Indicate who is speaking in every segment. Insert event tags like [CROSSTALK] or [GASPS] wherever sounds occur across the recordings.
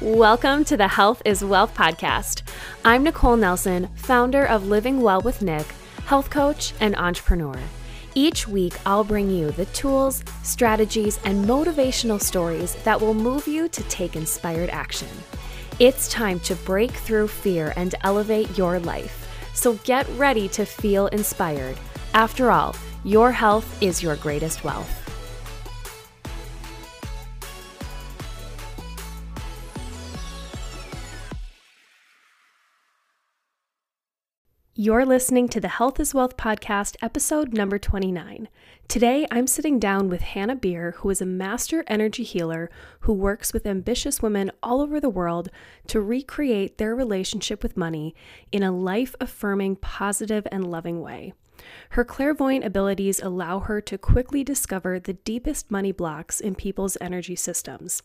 Speaker 1: Welcome to the Health is Wealth podcast. I'm Nicole Nelson, founder of Living Well with Nick, health coach and entrepreneur. Each week, I'll bring you the tools, strategies, and motivational stories that will move you to take inspired action. It's time to break through fear and elevate your life. So get ready to feel inspired. After all, your health is your greatest wealth. You're listening to the Health is Wealth podcast, episode number 29. Today, I'm sitting down with Hanna Bier, who is a master energy healer who works with ambitious women all over the world to recreate their relationship with money in a life affirming, positive, and loving way. Her clairvoyant abilities allow her to quickly discover the deepest money blocks in people's energy systems.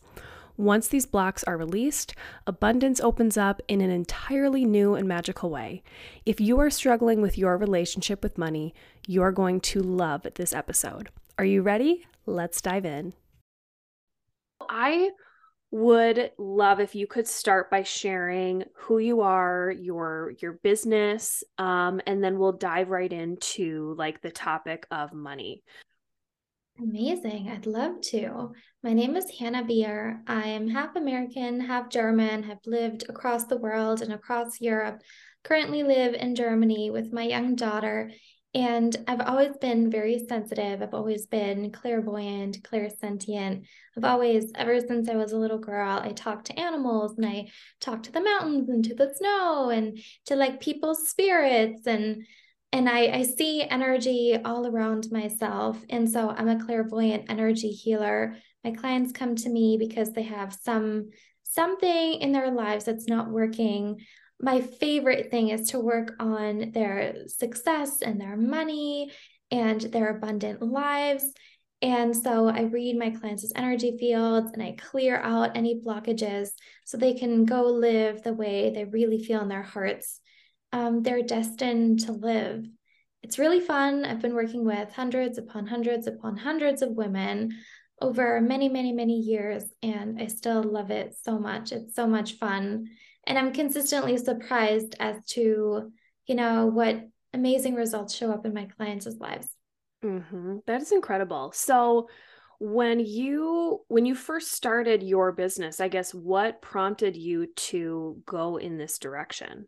Speaker 1: Once these blocks are released, abundance opens up in an entirely new and magical way. If you are struggling with your relationship with money, you're going to love this episode. Are you ready? Let's dive in. I would love if you could start by sharing who you are, your your business, um, and then we'll dive right into like the topic of money.
Speaker 2: Amazing. I'd love to. My name is Hanna Bier. I am half American, half German, have lived across the world and across Europe. Currently live in Germany with my young daughter. And I've always been very sensitive. I've always been clairvoyant, clairsentient. I've always, ever since I was a little girl, I talked to animals and I talked to the mountains and to the snow and to like people's spirits and and I, I see energy all around myself. And so I'm a clairvoyant energy healer. My clients come to me because they have some something in their lives that's not working. My favorite thing is to work on their success and their money and their abundant lives. And so I read my clients' energy fields and I clear out any blockages so they can go live the way they really feel in their hearts um, they're destined to live. It's really fun. I've been working with hundreds upon hundreds upon hundreds of women over many, many, many years, and I still love it so much. It's so much fun. And I'm consistently surprised as to, you know, what amazing results show up in my clients' lives.
Speaker 1: Mm-hmm. That is incredible. So, when you when you first started your business i guess what prompted you to go in this direction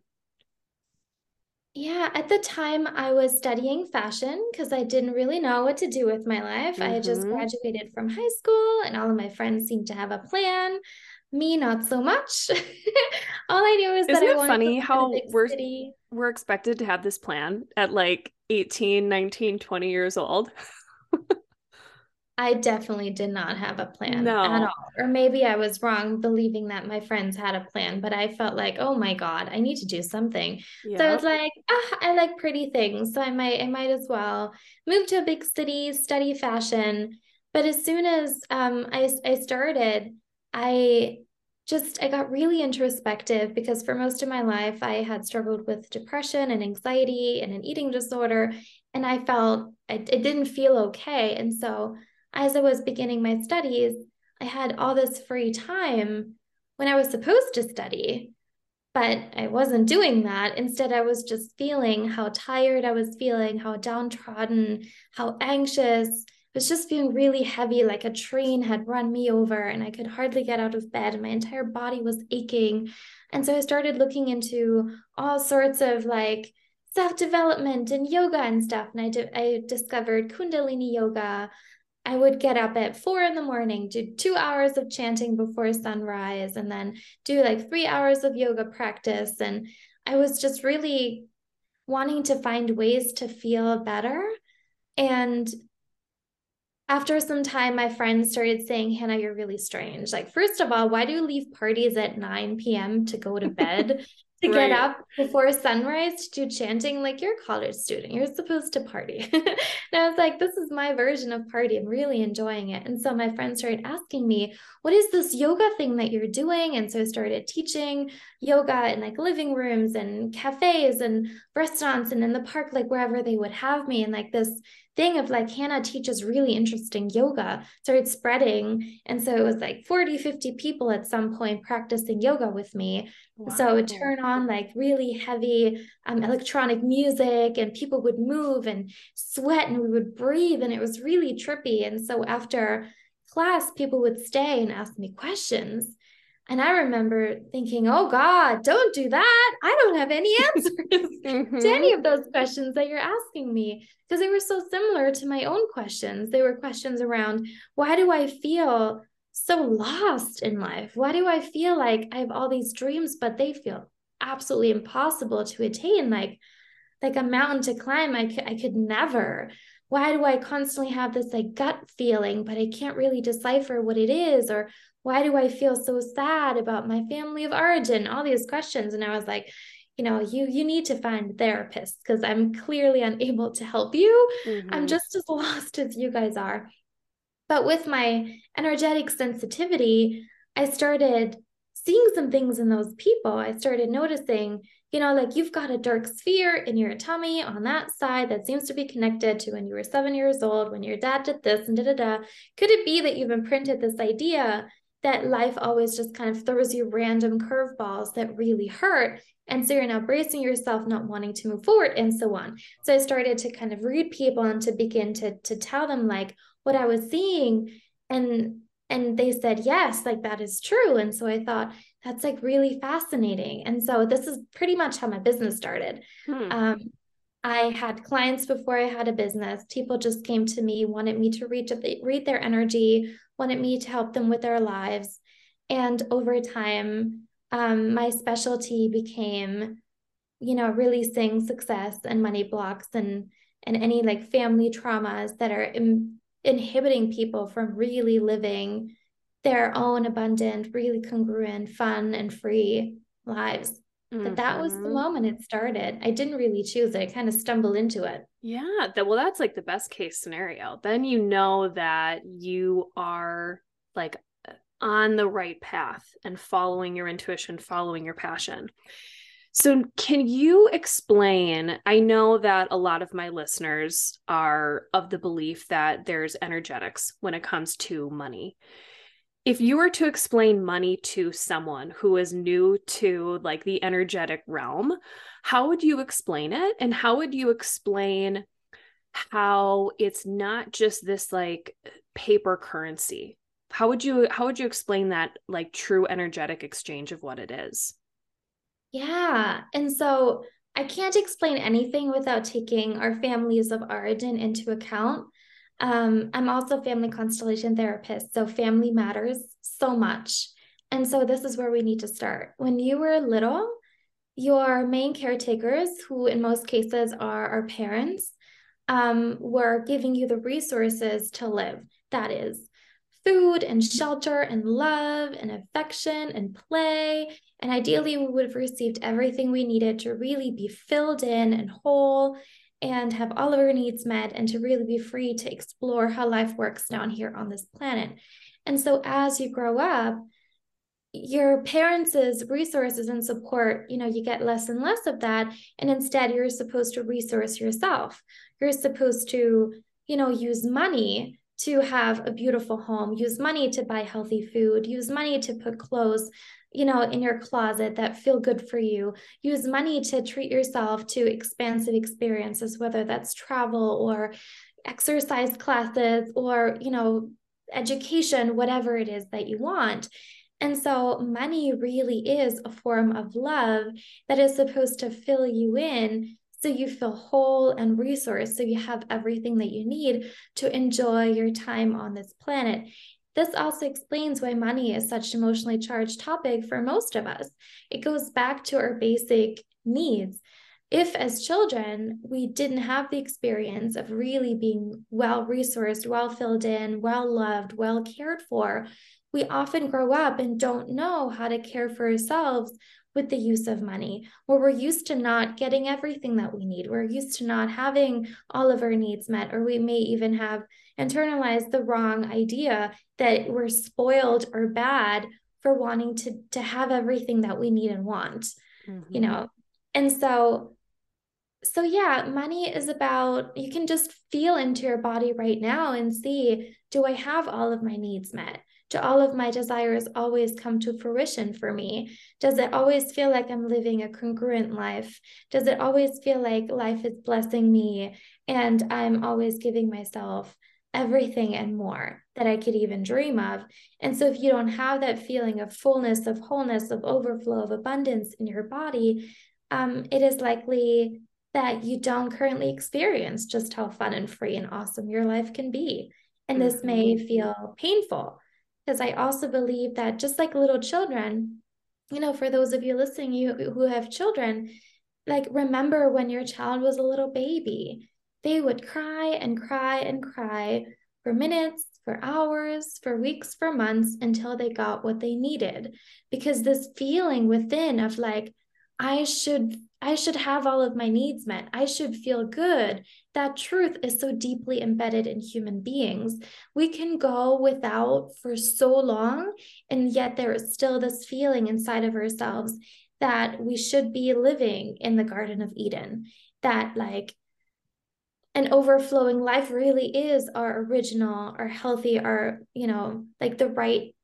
Speaker 2: yeah, at the time I was studying fashion because I didn't really know what to do with my life. Mm-hmm. I had just graduated from high school and all of my friends seemed to have a plan. Me, not so much. [LAUGHS] all I knew is
Speaker 1: Isn't
Speaker 2: that
Speaker 1: I it funny how we're, city. we're expected to have this plan at like 18, 19, 20 years old. [LAUGHS]
Speaker 2: I definitely did not have a plan no. at all. Or maybe I was wrong believing that my friends had a plan, but I felt like, oh my God, I need to do something. Yep. So I was like, ah, I like pretty things. So I might, I might as well move to a big city, study fashion. But as soon as um, I, I started, I just I got really introspective because for most of my life I had struggled with depression and anxiety and an eating disorder and I felt I, it didn't feel okay and so as I was beginning my studies, I had all this free time when I was supposed to study, but I wasn't doing that. Instead, I was just feeling how tired I was feeling, how downtrodden, how anxious. I was just feeling really heavy, like a train had run me over, and I could hardly get out of bed, my entire body was aching. And so I started looking into all sorts of like self development and yoga and stuff. And I, di- I discovered Kundalini yoga, I would get up at four in the morning, do two hours of chanting before sunrise, and then do like three hours of yoga practice. And I was just really wanting to find ways to feel better. And after some time, my friends started saying, Hanna, you're really strange. Like, first of all, why do you leave parties at 9 p.m. to go to [LAUGHS] bed? To right. get up before sunrise to do chanting like you're a college student you're supposed to party. [LAUGHS] And i was like this is my version of party i'm really enjoying it. And so my friends started asking me what is this yoga thing that you're doing? And so i started teaching yoga in like living rooms and cafes and restaurants and in the park, like wherever they would have me. And like this thing of like Hanna teaches really interesting yoga started spreading. And so it was like 40, 50 people at some point practicing yoga with me. Wow. So it would turn on like really heavy um, electronic music and people would move and sweat and we would breathe. And it was really trippy. And so after class, people would stay and ask me questions. And I remember thinking, oh God, don't do that. I don't have any [LAUGHS] answers mm-hmm. to any of those questions that you're asking me because they were so similar to my own questions. They were questions around why do I feel so lost in life? Why do I feel like I have all these dreams, but they feel absolutely impossible to attain? Like, like a mountain to climb, I could, I could never. Why do I constantly have this like gut feeling, but I can't really decipher what it is? Or why do I feel so sad about my family of origin? All these questions. And I was like, you know, you you need to find a therapist because I'm clearly unable to help you. Mm-hmm. I'm just as [LAUGHS] lost as you guys are. But with my energetic sensitivity, I started seeing some things in those people. I started noticing, you know, like you've got a dark sphere in your tummy on that side that seems to be connected to when you were seven years old, when your dad did this and da da da. Could it be that you've imprinted this idea that life always just kind of throws you random curveballs that really hurt. And so you're now bracing yourself, not wanting to move forward, and so on. So I started to kind of read people and to begin to, to tell them like what I was seeing. And and they said, yes, like that is true. And so I thought, that's like really fascinating. And so this is pretty much how my business started. Hmm. Um, I had clients before I had a business. People just came to me, wanted me to read, read their energy, wanted me to help them with their lives. And over time, um, my specialty became, you know, releasing success and money blocks and and any like family traumas that are Im- inhibiting people from really living their own abundant, really congruent, fun, and free lives. Mm-hmm. But that was the mm-hmm. moment it started. I didn't really choose it. I kind of stumbled into it.
Speaker 1: Yeah, that well that's like the best case scenario. Then you know that you are like on the right path and following your intuition, following your passion. So, can you explain? I know that a lot of my listeners are of the belief that there's energetics when it comes to money if you were to explain money to someone who is new to like the energetic realm how would you explain it? And how would you explain how it's not just this like paper currency? How would you how would you explain that like true energetic exchange of what it is?
Speaker 2: Yeah and so i can't explain anything without taking our families of origin into account um, I'm also family constellation therapist, so family matters so much. And so this is where we need to start. When you were little, your main caretakers, who in most cases are our parents, um, were giving you the resources to live. That is food and shelter and love and affection and play. And ideally, we would have received everything we needed to really be filled in and whole and have all of our needs met and to really be free to explore how life works down here on this planet. And so as you grow up, your parents' resources and support, you know, you get less and less of that. And instead, you're supposed to resource yourself. You're supposed to, you know, use money to have a beautiful home, use money to buy healthy food, use money to put clothes you know, in your closet that feel good for you. Use money to treat yourself to expansive experiences, whether that's travel or exercise classes or, you know, education, whatever it is that you want. And so, money really is a form of love that is supposed to fill you in so you feel whole and resourced, so you have everything that you need to enjoy your time on this planet. This also explains why money is such an emotionally charged topic for most of us. It goes back to our basic needs. If, as children, we didn't have the experience of really being well resourced, well filled in, well loved, well cared for, we often grow up and don't know how to care for ourselves with the use of money, where we're used to not getting everything that we need. We're used to not having all of our needs met, or we may even have internalized the wrong idea that we're spoiled or bad for wanting to to have everything that we need and want mm-hmm. you know and so so yeah money is about you can just feel into your body right now and see do i have all of my needs met do all of my desires always come to fruition for me does it always feel like i'm living a congruent life does it always feel like life is blessing me and i'm always giving myself everything and more that I could even dream of. And so, if you don't have that feeling of fullness, of wholeness, of overflow, of abundance in your body, um, it is likely that you don't currently experience just how fun and free and awesome your life can be. And this mm-hmm. may feel painful because I also believe that just like little children, you know, for those of you listening, you who have children, like remember when your child was a little baby they would cry and cry and cry for minutes, for hours, for weeks, for months until they got what they needed. Because this feeling within of like, I should I should have all of my needs met. I should feel good. That truth is so deeply embedded in human beings. We can go without for so long, and yet there is still this feeling inside of ourselves that we should be living in the Garden of Eden. That, like, an overflowing life really is our original our healthy our you know like the right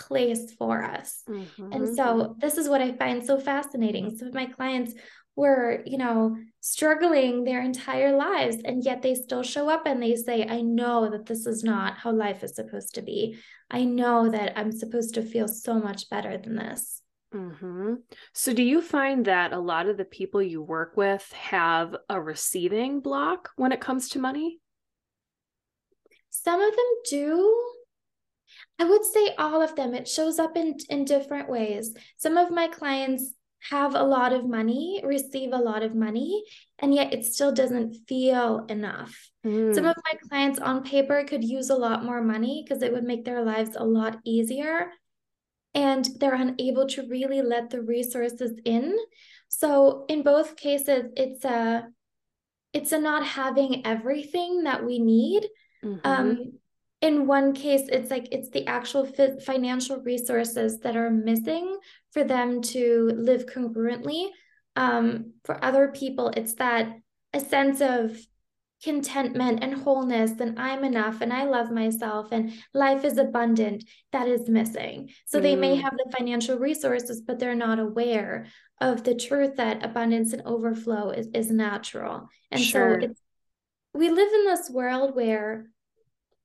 Speaker 2: place for us mm-hmm. and so this is what i find so fascinating some of my clients were you know struggling their entire lives and yet they still show up and they say i know that this is not how life is supposed to be i know that i'm supposed to feel so much better than this
Speaker 1: Mm-hmm. So, do you find that a lot of the people you work with have a receiving block when it comes to money?
Speaker 2: Some of them do. I would say all of them. It shows up in, in different ways. Some of my clients have a lot of money, receive a lot of money, and yet it still doesn't feel enough. Mm. Some of my clients on paper could use a lot more money because it would make their lives a lot easier and they're unable to really let the resources in. So in both cases, it's a it's a not having everything that we need. Mm-hmm. Um, in one case, it's like it's the actual financial resources that are missing for them to live congruently. Um, for other people, it's that a sense of contentment and wholeness and I'm enough and I love myself and life is abundant that is missing. So mm. they may mm. have the financial resources, but they're not aware of the truth that abundance and overflow is, is natural. And sure. so it's, we live in this world where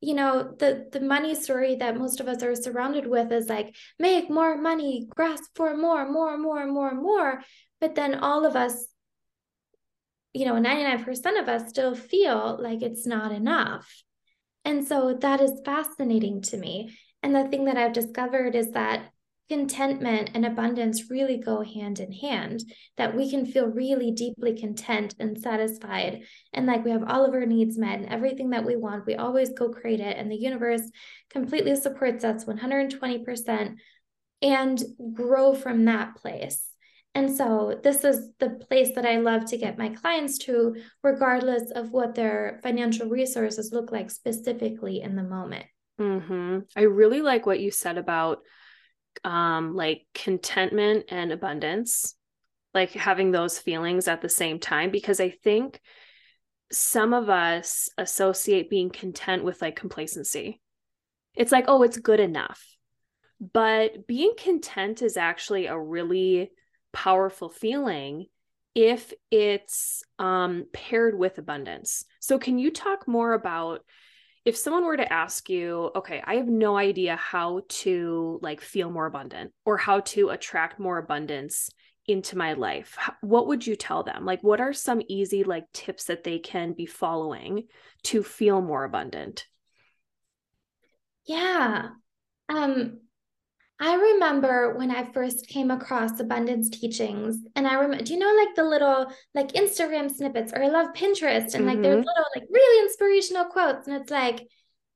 Speaker 2: you know the the money story that most of us are surrounded with is like make more money grasp for more more more more more but then all of us you know, 99% of us still feel like it's not enough. And so that is fascinating to me. And the thing that I've discovered is that contentment and abundance really go hand in hand, that we can feel really deeply content and satisfied. And like we have all of our needs met and everything that we want, we always go create it. And the universe completely supports us 120% and grow from that place. And so this is the place that I love to get my clients to, regardless of what their financial resources look like specifically in the moment.
Speaker 1: Mm-hmm. I really like what you said about um, like contentment and abundance, like having those feelings at the same time, because I think some of us associate being content with like complacency. It's like, oh, it's good enough. But being content is actually a really powerful feeling if it's um, paired with abundance. So, can you talk more about if someone were to ask you, okay, I have no idea how to like feel more abundant or how to attract more abundance into my life, what would you tell them? Like, what are some easy like tips that they can be following to feel more abundant?
Speaker 2: Yeah. Um, I remember when I first came across abundance teachings, and I remember, do you know, like the little like Instagram snippets, or I love Pinterest, and like mm-hmm. there's little like really inspirational quotes, and it's like,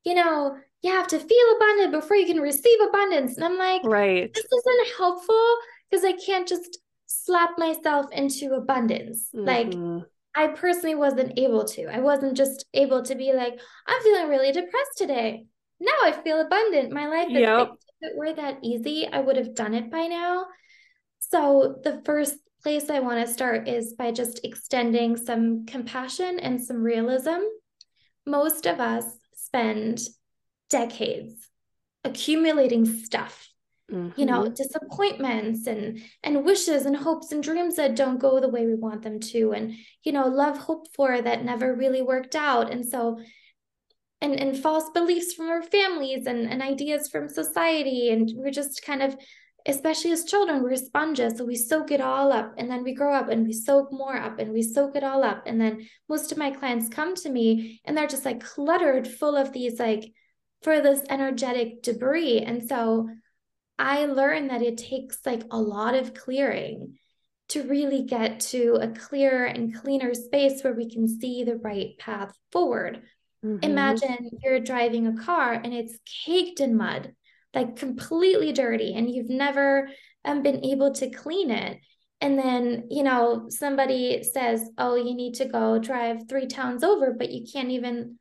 Speaker 2: you know, you have to feel abundant before you can receive abundance, and I'm like,
Speaker 1: right,
Speaker 2: this isn't helpful because I can't just slap myself into abundance, mm-hmm. like. I personally wasn't able to. I wasn't just able to be like, I'm feeling really depressed today. Now I feel abundant. My life is yep it were that easy, I would have done it by now. So the first place I want to start is by just extending some compassion and some realism. Most of us spend decades accumulating stuff Mm-hmm. you know mm-hmm. disappointments and and wishes and hopes and dreams that don't go the way we want them to and you know love hoped for that never really worked out and so and and false beliefs from our families and and ideas from society. And we're just kind of especially as children we're sponges. So we soak it all up and then we grow up and we soak more up and we soak it all up. And then most of my clients come to me and they're just like cluttered full of these like for this energetic debris. And so I learned that it takes like a lot of clearing to really get to a clearer and cleaner space where we can see the right path forward. Mm-hmm. Imagine you're driving a car and it's caked in mud, like completely dirty, and you've never um, been able to clean it. And then, you know, somebody says, Oh, you need to go drive three towns over, but you can't even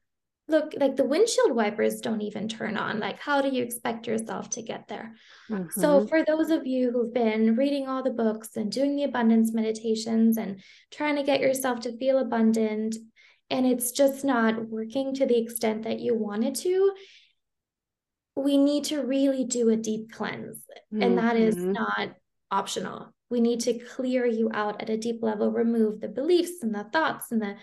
Speaker 2: look like the windshield wipers don't even turn on like how do you expect yourself to get there mm-hmm. so for those of you who've been reading all the books and doing the abundance meditations and trying to get yourself to feel abundant and it's just not working to the extent that you wanted to we need to really do a deep cleanse mm-hmm. and that is mm-hmm. not optional we need to clear you out at a deep level remove the beliefs and the thoughts and the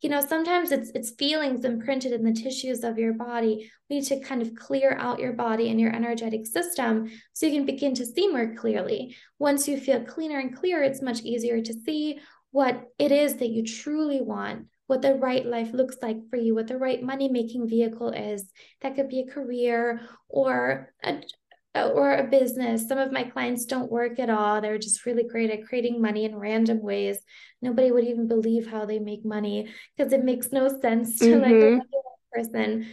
Speaker 2: you know sometimes it's it's feelings imprinted in the tissues of your body we need to kind of clear out your body and your energetic system so you can begin to see more clearly once you feel cleaner and clearer it's much easier to see what it is that you truly want what the right life looks like for you what the right money making vehicle is that could be a career or a, or a business. Some of my clients don't work at all. They're just really great at creating money in random ways. Nobody would even believe how they make money because it makes no sense to mm-hmm. like a person.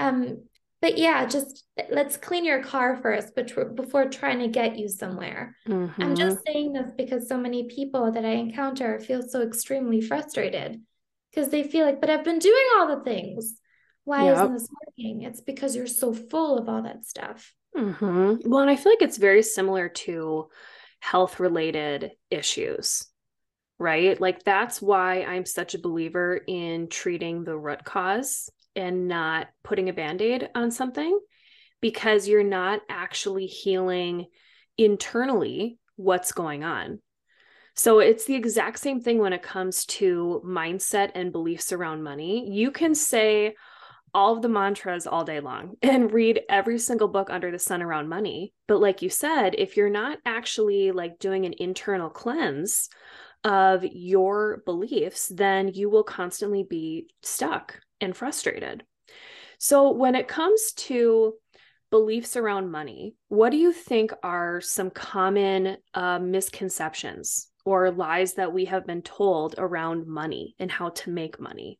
Speaker 2: Um, but yeah, just let's clean your car first before trying to get you somewhere. Mm-hmm. I'm just saying this because so many people that I encounter feel so extremely frustrated because they feel like, but I've been doing all the things. Why yep. isn't this working? It's because you're so full of all that stuff.
Speaker 1: Mm-hmm. Well, and I feel like it's very similar to health related issues, right? Like that's why I'm such a believer in treating the root cause and not putting a band aid on something because you're not actually healing internally what's going on. So it's the exact same thing when it comes to mindset and beliefs around money. You can say, all of the mantras all day long [LAUGHS] and read every single book under the sun around money. But like you said, if you're not actually like doing an internal cleanse of your beliefs, then you will constantly be stuck and frustrated. So when it comes to beliefs around money, what do you think are some common uh, misconceptions or lies that we have been told around money and how to make money?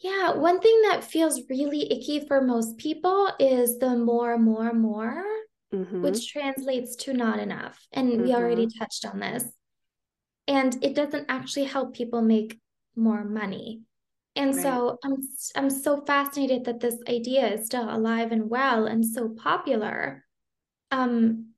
Speaker 2: Yeah, one thing that feels really icky for most people is the more, more, more, mm-hmm. which translates to not enough. And mm-hmm. we already mm-hmm. touched on this. And it doesn't actually help people make more money. And right. so I'm I'm so fascinated that this idea is still alive and well and so popular. Um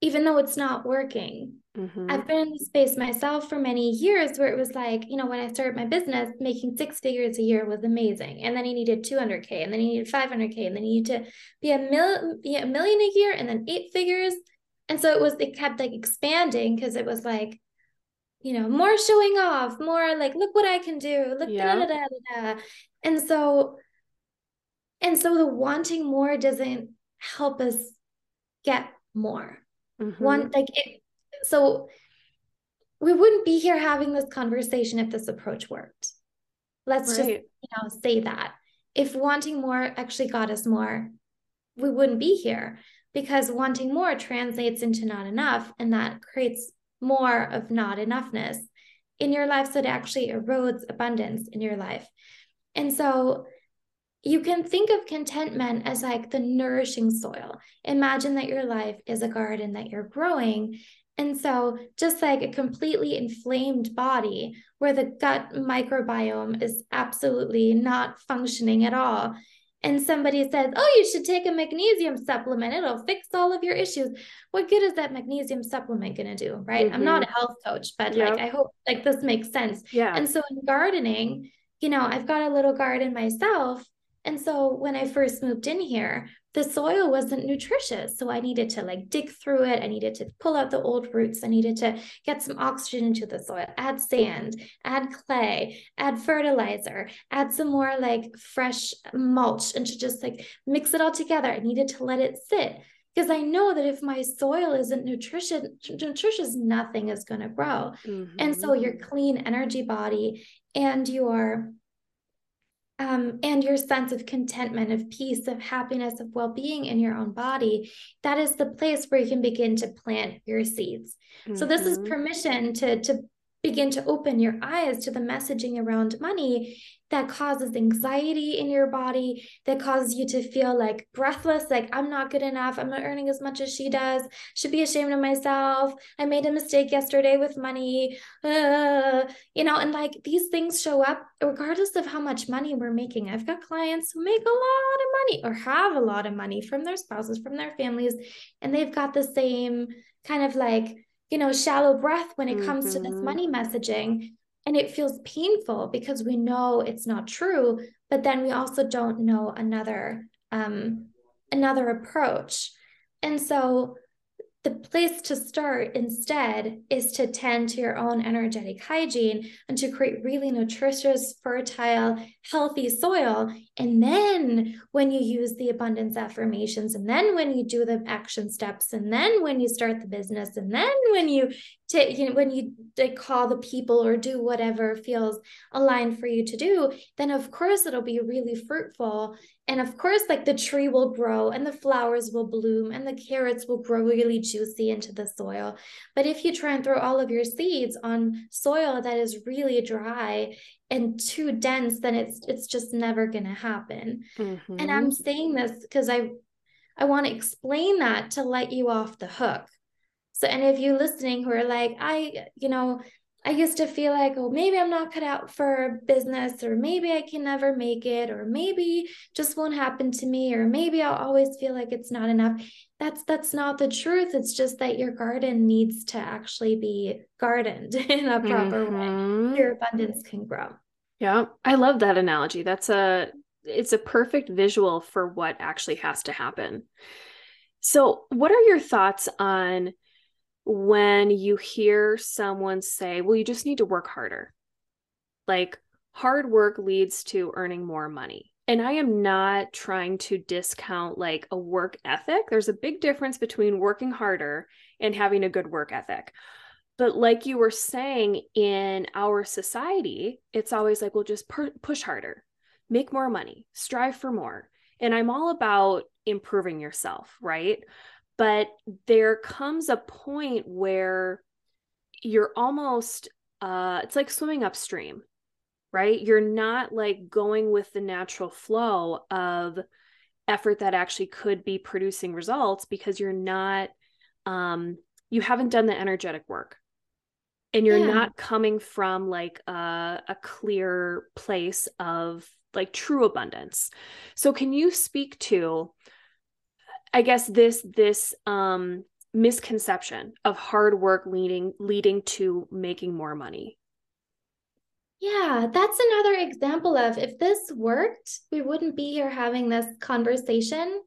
Speaker 2: even though it's not working. Mm-hmm. I've been in the space myself for many years where it was like, you know, when I started my business, making six figures a year was amazing. And then he needed 200K and then he needed 500K and then he needed to be a, mil- be a million a year and then eight figures. And so it was, it kept like expanding because it was like, you know, more showing off, more like, look what I can do. Look, yeah. da, da, da, And so, and so the wanting more doesn't help us get more. Mm-hmm. One, like it, so we wouldn't be here having this conversation if this approach worked. Let's right. just, you know, say that. If wanting more actually got us more, we wouldn't be here because wanting more translates into not enough and that creates more of not enoughness in your life so it actually erodes abundance in your life. And so you can think of contentment as like the nourishing soil. Imagine that your life is a garden that you're growing and so, just like a completely inflamed body where the gut microbiome is absolutely not functioning at all, and somebody says, Oh, you should take a magnesium supplement, it'll fix all of your issues. What good is that magnesium supplement going to do? Right. Mm-hmm. I'm not mm-hmm. a health coach, but yep. like, I hope like this makes sense.
Speaker 1: Yeah.
Speaker 2: And so in gardening, you know, I've got a little garden myself. And so when I first moved in here, the soil wasn't nutritious. So I needed to like dig through it. I needed to pull out the old roots. I needed to get some oxygen into the soil, add sand, add clay, add fertilizer, add some more like fresh mulch and to just like mix it all together. I needed to let it sit because I know that if my soil isn't nutritious, nutritious, nothing is going to grow. Mm-hmm. And so your mm-hmm. clean energy body and your um, and your sense of contentment, of peace, of happiness, of well being in your own body, that is the place where you can begin to plant your seeds. Mm-hmm. So, this is mm-hmm. permission to, to begin to open your eyes to the messaging around money that causes anxiety in your body, that causes you to feel like breathless, like I'm not good enough, I'm not earning as much as she does, should be ashamed of myself. I made a mistake yesterday with money, uh, you know, and like these things show up regardless of how much money we're making. I've got clients who make a lot of money or have a lot of money from their spouses, from their families, and they've got the same kind of like, you know, shallow breath when it comes mm-hmm. to this mm-hmm. money messaging and it feels painful because we know it's not true but then we also don't know another um another approach and so the place to start instead is to tend to your own energetic hygiene and to create really nutritious, fertile, healthy soil. And then when you use the abundance affirmations, and then when you do the action steps, and then when you start the business, and then when you take, you know, when you call the people or do whatever feels aligned for you to do, then of course it'll be really fruitful and of course, like the tree will grow and the flowers will bloom and the carrots will grow really juicy into the soil. But if you try and throw all of your seeds on soil that is really dry and too dense, then it's it's just never gonna happen. Mm-hmm. And I'm mm-hmm. saying this because I I want to explain that to let you off the hook. So, any of you listening who are like, I, you know, I used to feel like, oh, maybe I'm not cut out for business, or maybe I can never make it, or maybe just won't happen to me, or maybe I'll always feel like it's not enough. That's that's not the truth. It's just that your garden needs to actually be gardened [LAUGHS] in a proper mm-hmm. way. Your abundance can grow.
Speaker 1: Yeah, I love that analogy. That's a it's a perfect visual for what actually has to happen. So, what are your thoughts on when you hear someone say, well, you just need to work harder. Like hard work leads to earning more money. And I am not trying to discount like a work ethic. There's a big difference between working harder and having a good work ethic. But like you were saying, in our society, it's always like, well, just pu- push harder, make more money, strive for more. And I'm all about improving yourself, right? But there comes a point where you're almost uh it's like swimming upstream right? You're not like going with the natural flow of effort that actually could be producing results because you're not um you haven't done the energetic work. And you're yeah. not coming from like a, a clear place of like true abundance. So can you speak to I guess this this um misconception of hard work leading leading to making more money.
Speaker 2: Yeah, that's another example of if this worked, we wouldn't be here having this conversation.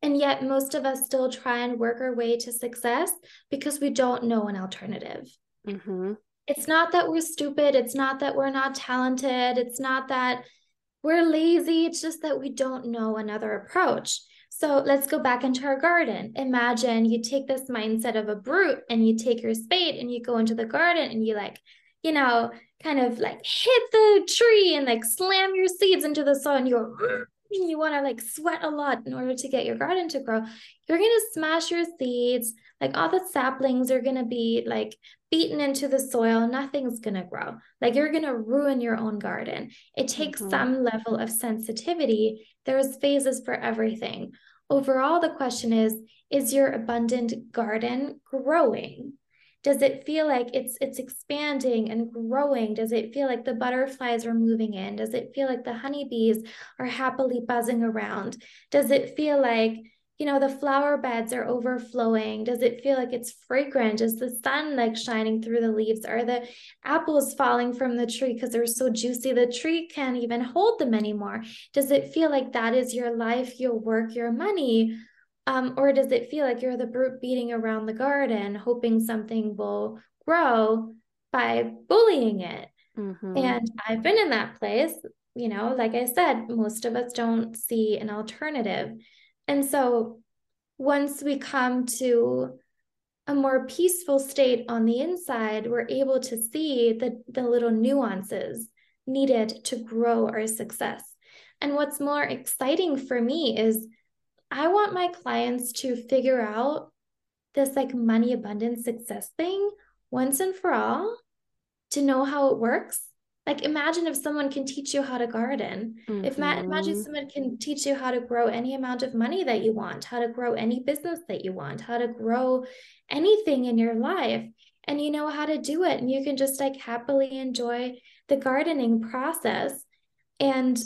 Speaker 2: And yet, most of us still try and work our way to success because we don't know an alternative. Mm-hmm. It's not that we're stupid. It's not that we're not talented. It's not that we're lazy. It's just that we don't know another approach. So let's go back into our garden. Imagine you take this mindset of a brute and you take your spade and you go into the garden and you like, you know, kind of like hit the tree and like slam your seeds into the soil and you're you want to like sweat a lot in order to get your garden to grow, you're going to smash your seeds. Like all the saplings are going to be like beaten into the soil. Nothing's going to grow. Like you're going to ruin your own garden. It takes mm-hmm. some level of sensitivity. There's phases for everything. Overall, the question is Is your abundant garden growing? does it feel like it's it's expanding and growing does it feel like the butterflies are moving in does it feel like the honeybees are happily buzzing around does it feel like you know the flower beds are overflowing. Does it feel like it's fragrant? Is the sun like shining through the leaves? Are the apples falling from the tree? Because they're so juicy. The tree can't even hold them anymore. Does it feel like that is your life your work your money? Um, or does it feel like you're the brute beating around the garden hoping something will grow by bullying it? Mm-hmm. and i've been in that place. You know like i said most of us don't see an alternative and so once we come to a more peaceful state on the inside, we're able to see the, the little nuances needed to grow our success. And what's more exciting for me is I want my clients to figure out this like money abundance success thing once and for all to know how it works like imagine if someone can teach you how to garden mm-hmm. if ma- imagine mm-hmm. someone can teach you how to grow any amount of money that you want how to grow any business that you want how to grow anything in your life and you know how to do it and you can just like happily enjoy the gardening process and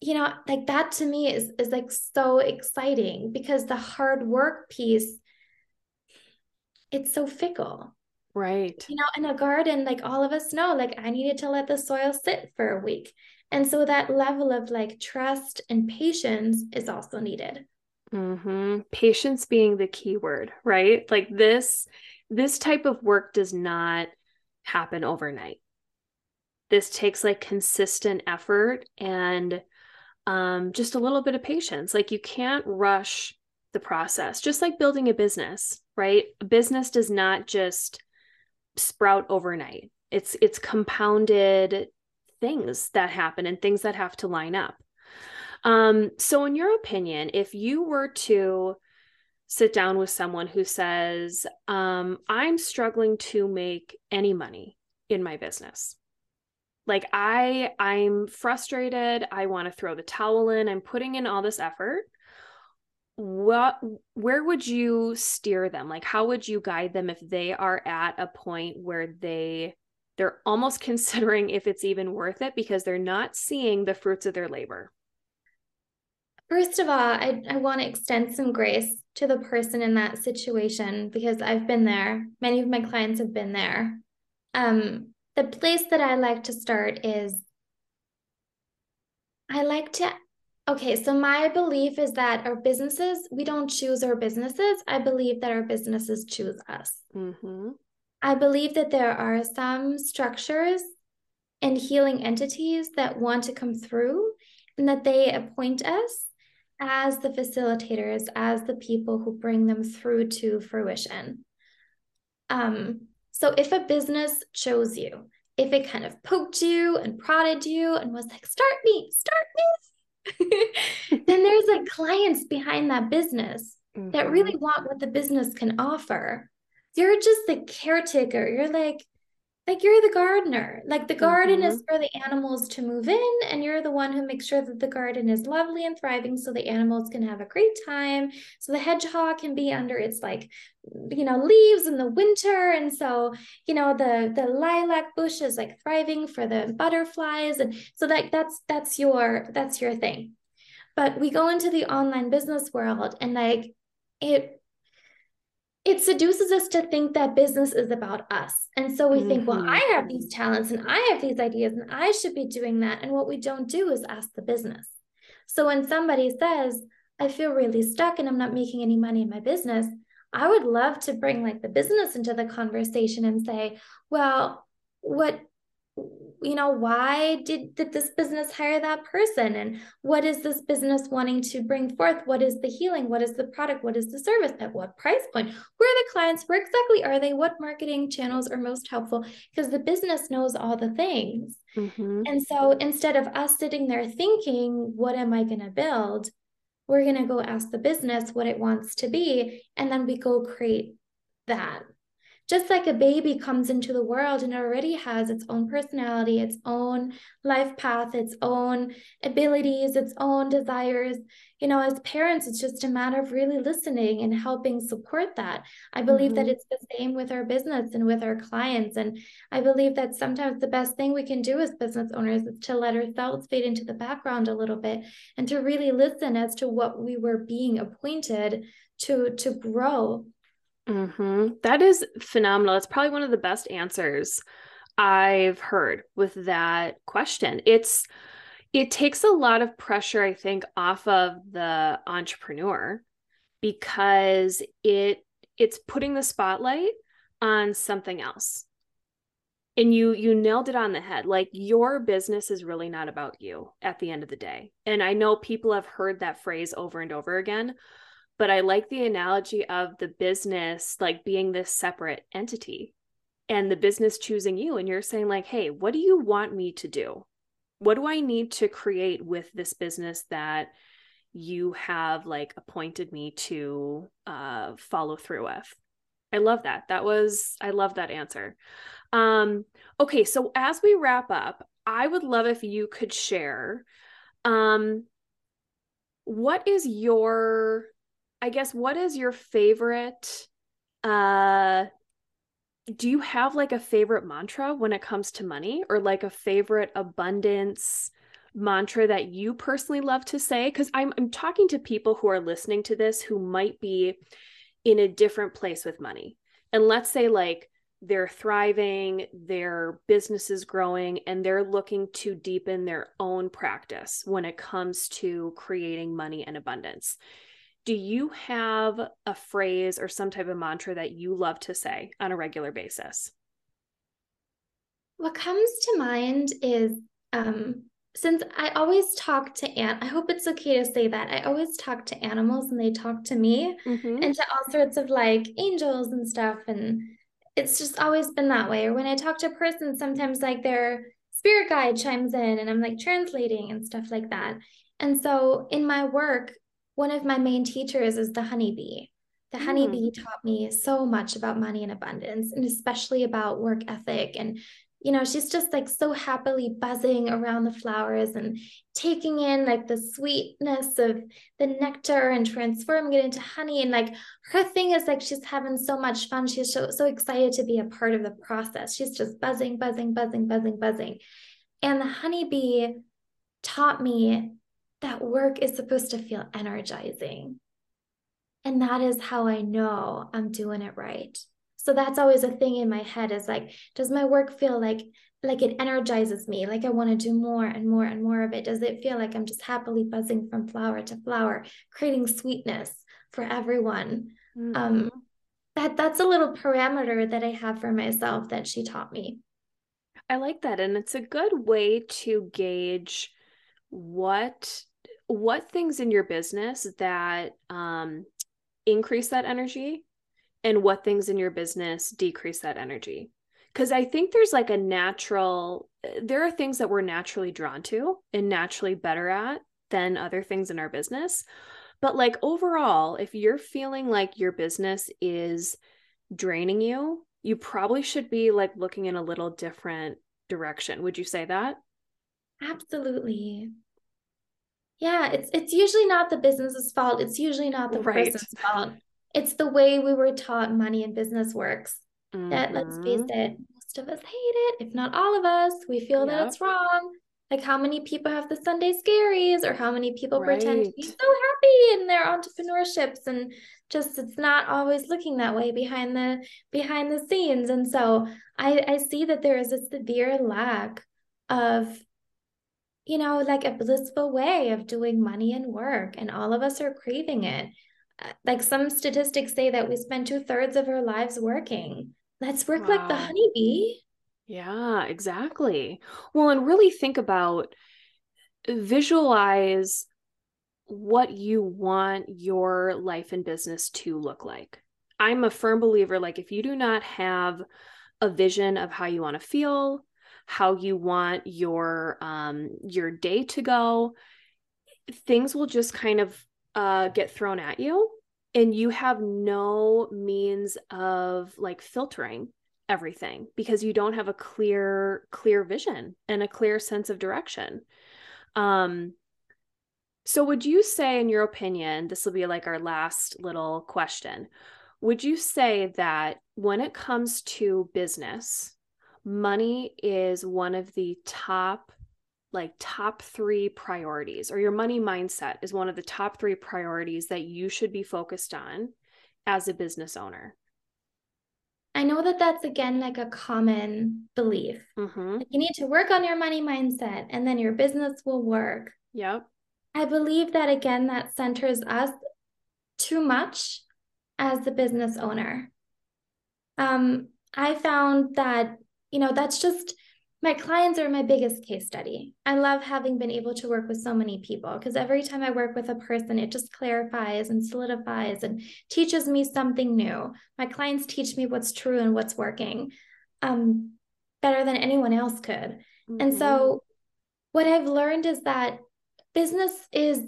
Speaker 2: you know like that to me is is like so exciting because the hard work piece it's so fickle
Speaker 1: Right.
Speaker 2: You know, in a garden, like all of us know, like I needed to let the soil sit for a week. And so that level of like trust and patience is also needed.
Speaker 1: Mm-hmm. Patience being the key word, right? Like this, this type of work does not happen overnight. This takes like consistent effort and um, just a little bit of patience. Like you can't rush the process, just like building a business, right? A business does not just sprout overnight. It's it's compounded things that happen and things that have to line up. Um, so in your opinion, if you were to sit down with someone who says, um, I'm struggling to make any money in my business. Like I I'm frustrated, I want to throw the towel in, I'm putting in all this effort what where would you steer them? Like how would you guide them if they are at a point where they they're almost [LAUGHS] considering if it's even worth it because they're not seeing the fruits of their labor?
Speaker 2: First of all i, I want to extend some grace to the person in that situation because i've been there. Many of my clients have been there. Um, the place that i like to start is i like to Okay, so my belief is that our businesses, we don't choose our businesses. I believe that our businesses choose us. Mm-hmm. I believe that there are some structures and healing entities that want to come through and that they appoint us as the facilitators, as the people who bring them through to fruition. Um, so if a business chose you, if it kind of poked you and prodded you and was like, start me, start me, then there's like clients behind that business mm-hmm. that really want what the business can offer. You're just the caretaker. You're like, like you're the gardener. Like the garden mm-hmm. is for the animals to move in, and you're the one who makes sure that the garden is lovely and thriving so the animals can have a great time. So the hedgehog can be under its like, you know, leaves in the winter. And so, you know, the the lilac bush is like thriving for the butterflies. And so like that's that's your that's your thing. But we go into the online business world and like it it seduces us to think that business is about us. And so we mm-hmm. think, well, I mm-hmm. have these talents and I have these ideas and I should be doing that. And what we don't do is ask the business. So when somebody says, I feel really stuck and I'm not making any money in my business, I would love to bring like the business into the conversation and say, well, what you know why did, did this business hire that person? And what is this business wanting to bring forth? What is the healing? What is the product? What is the service? At what price point? Where are the clients? Where exactly are they? What marketing channels are most helpful? Because the business knows all the things. Mm-hmm. and so instead of us sitting there thinking what am i going to build? We're going to go ask the business what it wants to be and then we go create that just like a baby comes into the world and already has its own personality, its own life path, its own abilities, its own desires, you know, as parents, it's just a matter of really listening and helping support that. I believe mm-hmm. that it's the same with our business and with our clients. And I believe that sometimes the best thing we can do as business owners is to let ourselves fade into the background a little bit and to really listen as to what we were being appointed to to grow
Speaker 1: Mm-hmm. That is phenomenal. It's probably one of the best answers I've heard with that question. It's it takes a lot of pressure, I think, off of the entrepreneur because it it's putting the spotlight on something else. And you you nailed it on the head. Like your business is really not about you at the end of the day. And I know people have heard that phrase over and over again, but I like the analogy of the business like being this separate entity and the business choosing you. And you're saying, like, hey, what do you want me to do? What do I need to create with this business that you have like appointed me to uh, follow through with? I love that. That was, I love that answer. Um, okay, so as we wrap up, I would love if you could share um, what is your I guess what is your favorite uh do you have like a favorite mantra when it comes to money? Or like a favorite abundance mantra that you personally love to say? Cuz I'm I'm talking to people who are listening to this who might be in a different place with money. And let's say like they're thriving, their business is growing, and they're looking to deepen their own practice when it comes to creating money and abundance do you have a phrase or some type of mantra that you love to say on a regular basis?
Speaker 2: What comes to mind is um, since I always talk to ant, I hope it's okay to say that. I always talk to animals and they talk to me mm-hmm. and to all sorts of like angels and stuff. And it's just always been that way. Or when I talk to a person, sometimes like their spirit guide chimes in and I'm like translating and stuff like that. And so in my work, one of my main teachers is the honeybee. The mm. honeybee taught me so much about money and abundance, and especially about work ethic. And, you know, she's just like so happily buzzing around the flowers and taking in like the sweetness of the nectar and transforming it into honey. And like her thing is like she's having so much fun. She's so, so excited to be a part of the process. She's just buzzing, buzzing, buzzing, buzzing, buzzing. And the honeybee taught me that work is supposed to feel energizing. And that is how I know I'm doing it right. So that's always a thing in my head is like, does my work feel like like it energizes me, like I want to do more and more and more of it? Does it feel like I'm just happily buzzing from flower to flower, creating sweetness for everyone? Mm-hmm. Um, that that's a little parameter that I have for myself that she taught me.
Speaker 1: I like that, and it's a good way to gauge what what things in your business that um, increase that energy and what things in your business decrease that energy? Because i think there's like a natural there are things that we're naturally drawn to and naturally better at than other things in our business. But like overall if you're feeling like your business is draining you you probably should be like looking in a little different direction. Would you say that?
Speaker 2: Absolutely yeah, it's it's usually not the business's fault. It's usually not the right. person's fault. It's the way we were taught money and business works. Mm-hmm. That let's face mm-hmm. it, most of us hate it. If not all of us, we feel yep. that it's wrong. Like how many people have the Sunday scaries, or how many people right. pretend to be so happy in their entrepreneurships, and just it's not always looking that way behind the behind the scenes. And so I I see that there is a severe lack of you know, like a blissful way of doing money and work, and all of us are craving it. Uh, like some statistics say that we spend two thirds of our lives working. Let's work wow. like the honeybee.
Speaker 1: Yeah, exactly. Well, and really think about visualize what you want your life and business to look like. I'm a firm believer like if you do not have a vision of how you want to feel, how you want your um your day to go things will just kind of uh get thrown at you and you have no means of like filtering everything because you don't have a clear clear vision and a clear sense of direction. Um so would you say in your opinion this will be like our last little question would you say that when it comes to business money is one of the top like top three priorities or your money mindset is one of the top three priorities that you should be focused on as a business owner?
Speaker 2: I know that that's again like a common belief. Mm-hmm. Like you need to work on your money mindset and then your business will work.
Speaker 1: Yep.
Speaker 2: I believe that again, that centers us too much as the business owner. Um, I found that, you know, that's just my clients are my biggest case study. I love having been able to work with so many people because every time I work with a person, it just clarifies and solidifies and teaches me something new. My clients teach me what's true and what's working um, better than anyone else could. Mm-hmm. And so, mm-hmm. what I've learned is that business is,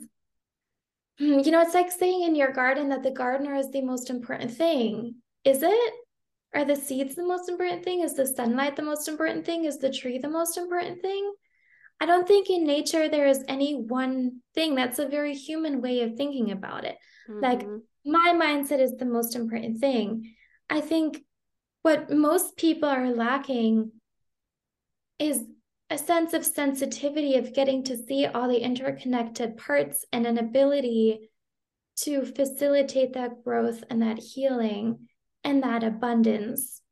Speaker 2: you know, it's like saying in your garden that the gardener is the most important thing. Is it? Are the seeds the most important thing? Is the sunlight the most important thing? Is the tree the most important thing? I don't think in nature there is any one thing. That's a very human way of thinking about it. Mm-hmm. Like my mindset is the most important thing. I think what most people are lacking is a sense of sensitivity of getting to see all the interconnected parts and an ability to facilitate that growth and that healing and that abundance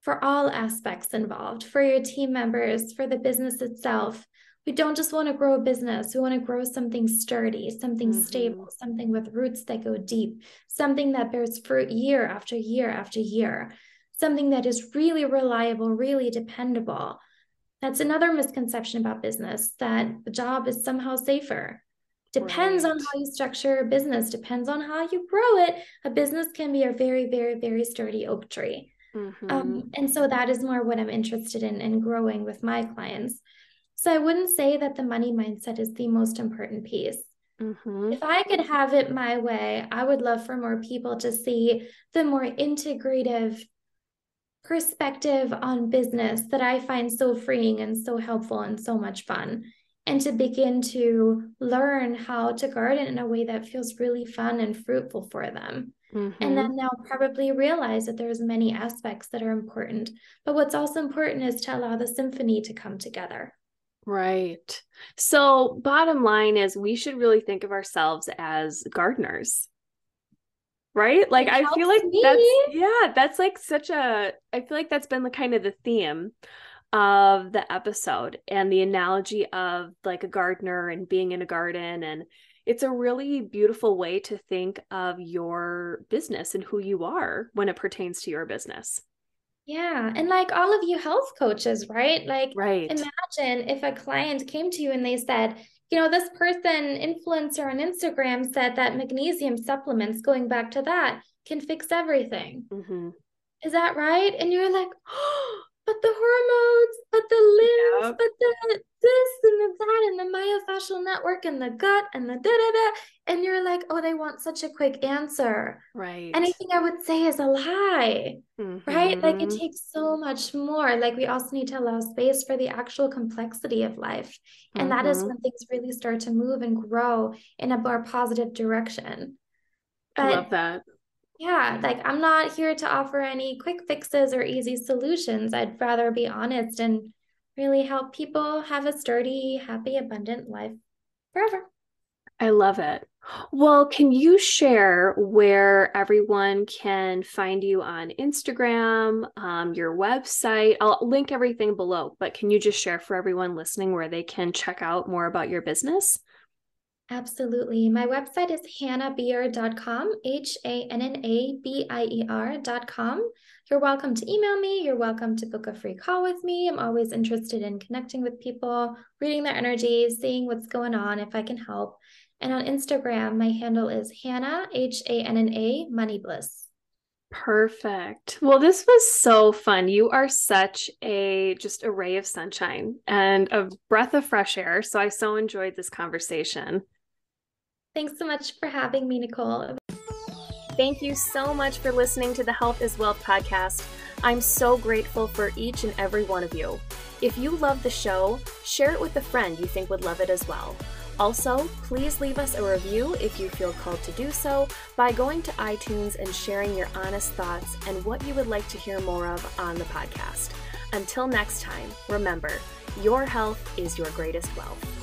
Speaker 2: for all aspects involved, for your team members, for the business itself. We don't just want to grow a business, we want to grow something sturdy, something mm-hmm. stable, something with roots that go deep, something that bears fruit year after year after year, something that is really reliable, really dependable. That's another misconception about business that the job is somehow safer. Depends right. on how you structure a business, depends on how you grow it. A business can be a very, very, very sturdy oak tree. Mm-hmm. Um, and so that is more what I'm interested in in growing with my clients. So I wouldn't say that the money mindset is the most important piece. Mm-hmm. If I could have it my way, I would love for more people to see the more integrative perspective on business that I find so freeing and so helpful and so much fun and to begin to learn how to garden in a way that feels really fun and fruitful for them. Mm-hmm. And then they'll probably realize that there's many aspects that are important. But what's also important is to allow the symphony to come together.
Speaker 1: Right. So, bottom line is we should really think of ourselves as gardeners. Right? Like, I feel like me. that's, yeah, that's like such a, I feel like that's been the kind of the theme of the episode and the analogy of like a gardener and being in a garden and it's a really beautiful way to think of your business and who you are when it pertains to your business.
Speaker 2: Yeah. And like all of you health coaches, right? Like, right. imagine if a client came to you and they said, you know, this person, influencer on Instagram, said that magnesium supplements, going back to that, can fix everything. Mm-hmm. Is that right? And you're like, [GASPS] oh, but the hormones, but the limbs, yep. but the this and the that and the myofascial network and the gut and the da da da. And you're like, oh, they want such a quick answer.
Speaker 1: Right.
Speaker 2: Anything I would say is a lie. Mm-hmm. Right. Like it takes so much more. Like we also need to allow space for the actual complexity of life. And mm-hmm. that is mm-hmm. when things really start to move and grow in a more positive direction.
Speaker 1: But I love that
Speaker 2: yeah, like I'm not here to offer any quick fixes or easy solutions. I'd rather be honest and really help people have a sturdy, happy, abundant life forever.
Speaker 1: I love it. Well, can you share where everyone can find you on Instagram, um, your website? I'll link everything below, but can you just share for everyone listening where they can check out more about your business?
Speaker 2: Absolutely. My website is hannabier.com, H A N N A B I E R.com. You're welcome to email me. You're welcome to book a free call with me. I'm always interested in connecting with people, reading their energies, seeing what's going on, if I can help. And on Instagram, my handle is Hanna, H A N N A, Money Bliss.
Speaker 1: Perfect. Well, this was so fun. You are such a just a ray of sunshine and a breath of fresh air. So I so enjoyed this conversation.
Speaker 2: Thanks so much for having me, Nicole.
Speaker 1: Thank you so much for listening to the Health is Wealth podcast. I'm so grateful for each and every one of you. If you love the show, share it with a friend you think would love it as well. Also, please leave us a review if you feel called to do so by going to iTunes and sharing your honest thoughts and what you would like to hear more of on the podcast. Until next time, remember, your health is your greatest wealth.